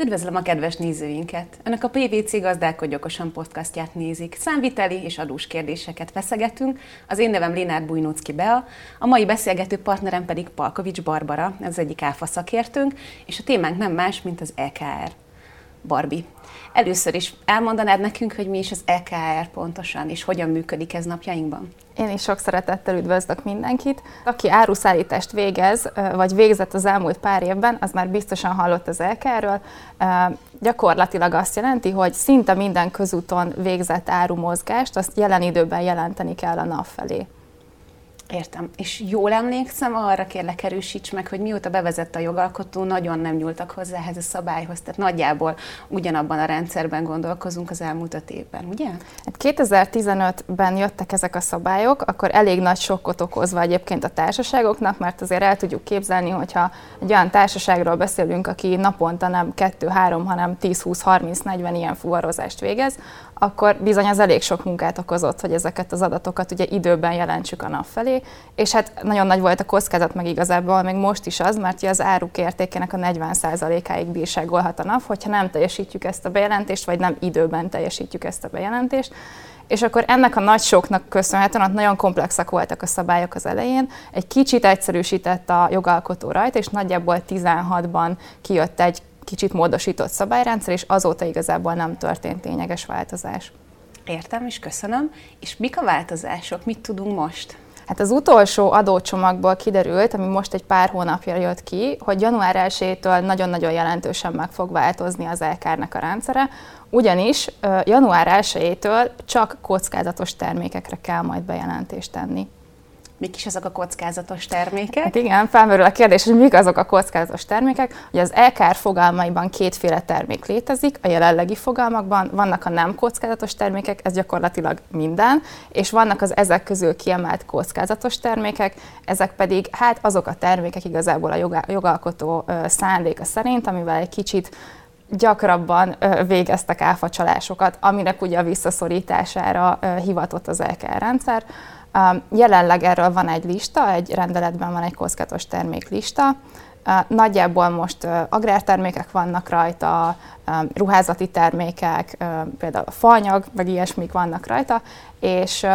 Üdvözlöm a kedves nézőinket! Önök a PVC Gazdálkodj Okosan podcastját nézik. Számviteli és adós kérdéseket feszegetünk. Az én nevem Lénárd Bujnócki Bea, a mai beszélgető partnerem pedig Palkovics Barbara, ez egyik áfa szakértőnk, és a témánk nem más, mint az EKR. Barbie, először is elmondanád nekünk, hogy mi is az EKR pontosan, és hogyan működik ez napjainkban? Én is sok szeretettel üdvözlök mindenkit. Aki áruszállítást végez, vagy végzett az elmúlt pár évben, az már biztosan hallott az EKR-ről. Gyakorlatilag azt jelenti, hogy szinte minden közúton végzett árumozgást, azt jelen időben jelenteni kell a NAV felé. Értem. És jól emlékszem, arra kérlek erősíts meg, hogy mióta bevezette a jogalkotó, nagyon nem nyúltak hozzá ehhez a szabályhoz. Tehát nagyjából ugyanabban a rendszerben gondolkozunk az elmúlt öt évben, ugye? Hát 2015-ben jöttek ezek a szabályok, akkor elég nagy sokkot okozva egyébként a társaságoknak, mert azért el tudjuk képzelni, hogyha egy olyan társaságról beszélünk, aki naponta nem 2-3, hanem 10-20-30-40 ilyen fuvarozást végez, akkor bizony az elég sok munkát okozott, hogy ezeket az adatokat ugye időben jelentsük a nap felé, és hát nagyon nagy volt a kockázat meg igazából, még most is az, mert az áruk értékének a 40%-áig bírságolhat a nap, hogyha nem teljesítjük ezt a bejelentést, vagy nem időben teljesítjük ezt a bejelentést. És akkor ennek a nagy soknak köszönhetően, ott nagyon komplexak voltak a szabályok az elején, egy kicsit egyszerűsített a jogalkotó rajta, és nagyjából 16-ban kijött egy kicsit módosított szabályrendszer, és azóta igazából nem történt lényeges változás. Értem, és köszönöm. És mik a változások? Mit tudunk most? Hát az utolsó adócsomagból kiderült, ami most egy pár hónapja jött ki, hogy január 1-től nagyon-nagyon jelentősen meg fog változni az LKR-nek a rendszere, ugyanis január 1-től csak kockázatos termékekre kell majd bejelentést tenni mik is azok a kockázatos termékek? Hát igen, felmerül a kérdés, hogy mik azok a kockázatos termékek. Ugye az LKR fogalmaiban kétféle termék létezik, a jelenlegi fogalmakban vannak a nem kockázatos termékek, ez gyakorlatilag minden, és vannak az ezek közül kiemelt kockázatos termékek, ezek pedig hát azok a termékek igazából a jogalkotó szándéka szerint, amivel egy kicsit gyakrabban végeztek áfacsalásokat, aminek ugye a visszaszorítására hivatott az LKR rendszer. Jelenleg erről van egy lista, egy rendeletben van egy kockázatos terméklista, Nagyjából most agrártermékek vannak rajta, ruházati termékek, például a faanyag, vagy ilyesmik vannak rajta, és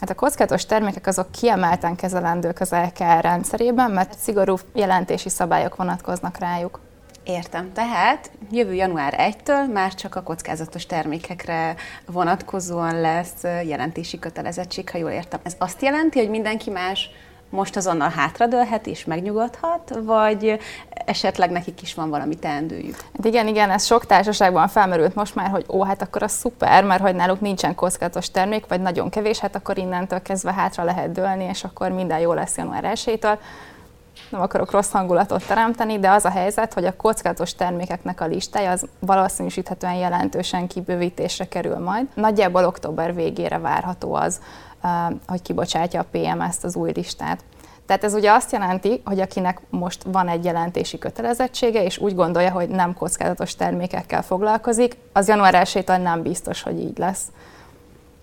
Hát a kockázatos termékek azok kiemelten kezelendők az LKR rendszerében, mert szigorú jelentési szabályok vonatkoznak rájuk. Értem. Tehát jövő január 1-től már csak a kockázatos termékekre vonatkozóan lesz jelentési kötelezettség, ha jól értem. Ez azt jelenti, hogy mindenki más most azonnal hátradőlhet és megnyugodhat, vagy esetleg nekik is van valami teendőjük? Hát igen, igen, ez sok társaságban felmerült most már, hogy ó, hát akkor az szuper, mert hogy náluk nincsen kockázatos termék, vagy nagyon kevés, hát akkor innentől kezdve hátra lehet dőlni, és akkor minden jó lesz január 1-től nem akarok rossz hangulatot teremteni, de az a helyzet, hogy a kockázatos termékeknek a listája az valószínűsíthetően jelentősen kibővítésre kerül majd. Nagyjából október végére várható az, hogy kibocsátja a PM ezt az új listát. Tehát ez ugye azt jelenti, hogy akinek most van egy jelentési kötelezettsége, és úgy gondolja, hogy nem kockázatos termékekkel foglalkozik, az január 1 nem biztos, hogy így lesz.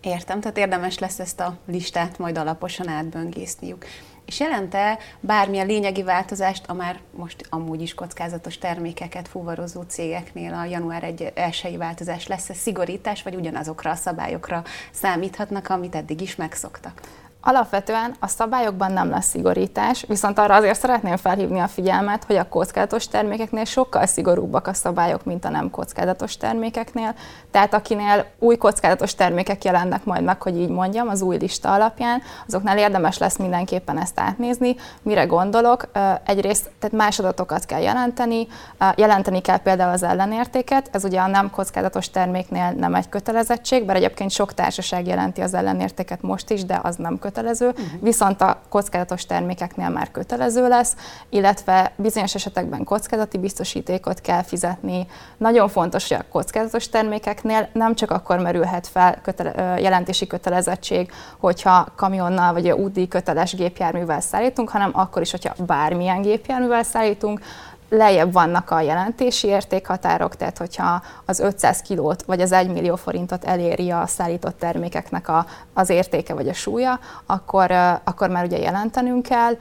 Értem, tehát érdemes lesz ezt a listát majd alaposan átböngészniük. És jelente bármilyen lényegi változást a már most amúgy is kockázatos termékeket fuvarozó cégeknél a január 1 elsői változás lesz-e szigorítás, vagy ugyanazokra a szabályokra számíthatnak, amit eddig is megszoktak? Alapvetően a szabályokban nem lesz szigorítás, viszont arra azért szeretném felhívni a figyelmet, hogy a kockázatos termékeknél sokkal szigorúbbak a szabályok, mint a nem kockázatos termékeknél. Tehát akinél új kockázatos termékek jelennek majd meg, hogy így mondjam, az új lista alapján, azoknál érdemes lesz mindenképpen ezt átnézni. Mire gondolok? Egyrészt tehát más adatokat kell jelenteni, jelenteni kell például az ellenértéket, ez ugye a nem kockázatos terméknél nem egy kötelezettség, bár egyébként sok társaság jelenti az ellenértéket most is, de az nem kötelezettség kötelező, uh-huh. viszont a kockázatos termékeknél már kötelező lesz, illetve bizonyos esetekben kockázati biztosítékot kell fizetni. Nagyon fontos, hogy a kockázatos termékeknél nem csak akkor merülhet fel kötele, jelentési kötelezettség, hogyha kamionnal vagy útdíj köteles gépjárművel szállítunk, hanem akkor is, hogyha bármilyen gépjárművel szállítunk, lejjebb vannak a jelentési értékhatárok, tehát hogyha az 500 kilót vagy az 1 millió forintot eléri a szállított termékeknek a, az értéke vagy a súlya, akkor, akkor már ugye jelentenünk kell.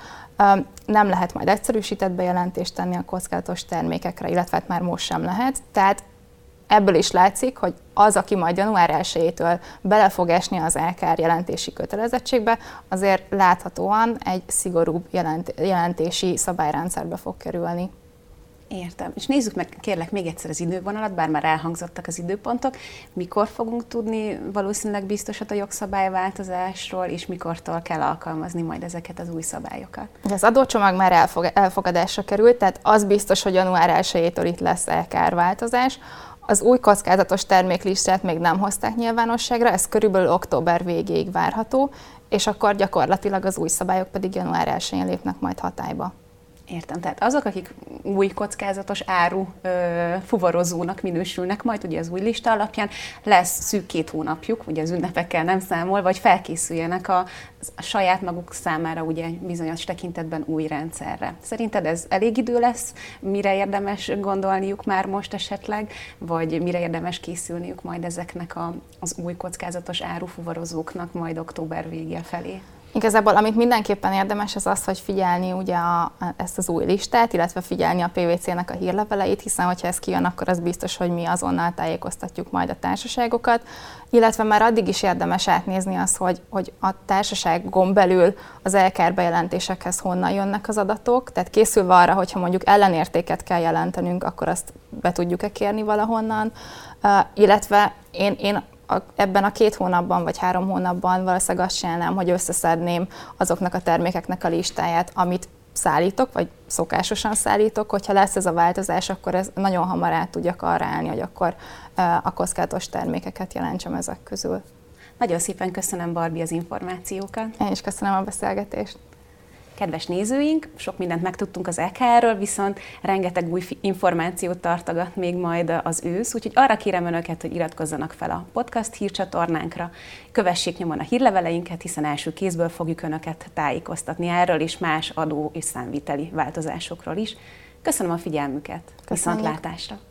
Nem lehet majd egyszerűsített bejelentést tenni a kockázatos termékekre, illetve hát már most sem lehet. Tehát ebből is látszik, hogy az, aki majd január 1-től bele fog esni az LKR jelentési kötelezettségbe, azért láthatóan egy szigorúbb jelent, jelentési szabályrendszerbe fog kerülni. Értem. És nézzük meg kérlek még egyszer az idővonalat, bár már elhangzottak az időpontok. Mikor fogunk tudni valószínűleg biztosat a jogszabályváltozásról, és mikortól kell alkalmazni majd ezeket az új szabályokat? Az adócsomag már elfog, elfogadásra került, tehát az biztos, hogy január 1-től itt lesz LKR változás. Az új kockázatos terméklistát még nem hozták nyilvánosságra, ez körülbelül október végéig várható, és akkor gyakorlatilag az új szabályok pedig január 1-én lépnek majd hatályba. Értem. Tehát azok, akik új kockázatos áru ö, fuvarozónak minősülnek, majd ugye az új lista alapján lesz szűk két hónapjuk, ugye az ünnepekkel nem számol, vagy felkészüljenek a, a saját maguk számára ugye bizonyos tekintetben új rendszerre. Szerinted ez elég idő lesz, mire érdemes gondolniuk már most esetleg, vagy mire érdemes készülniük majd ezeknek a, az új kockázatos árufuvarozóknak majd október vége felé? Igazából amit mindenképpen érdemes, az az, hogy figyelni ugye a, ezt az új listát, illetve figyelni a PVC-nek a hírleveleit, hiszen hogyha ez kijön, akkor az biztos, hogy mi azonnal tájékoztatjuk majd a társaságokat, illetve már addig is érdemes átnézni azt, hogy, hogy a társaságon belül az LKR bejelentésekhez honnan jönnek az adatok, tehát készülve arra, hogyha mondjuk ellenértéket kell jelentenünk, akkor azt be tudjuk-e kérni valahonnan, uh, illetve én, én a, ebben a két hónapban vagy három hónapban valószínűleg azt csinálnám, hogy összeszedném azoknak a termékeknek a listáját, amit szállítok, vagy szokásosan szállítok, hogyha lesz ez a változás, akkor ez nagyon hamar át tudjak arra állni, hogy akkor a kockázatos termékeket jelentsem ezek közül. Nagyon szépen köszönöm, Barbi, az információkat. Én is köszönöm a beszélgetést. Kedves nézőink, sok mindent megtudtunk az EKR-ről, viszont rengeteg új információt tartogat még majd az ősz, úgyhogy arra kérem Önöket, hogy iratkozzanak fel a podcast hírcsatornánkra, kövessék nyomon a hírleveleinket, hiszen első kézből fogjuk Önöket tájékoztatni erről és más adó és számviteli változásokról is. Köszönöm a figyelmüket, Köszönjük. viszontlátásra!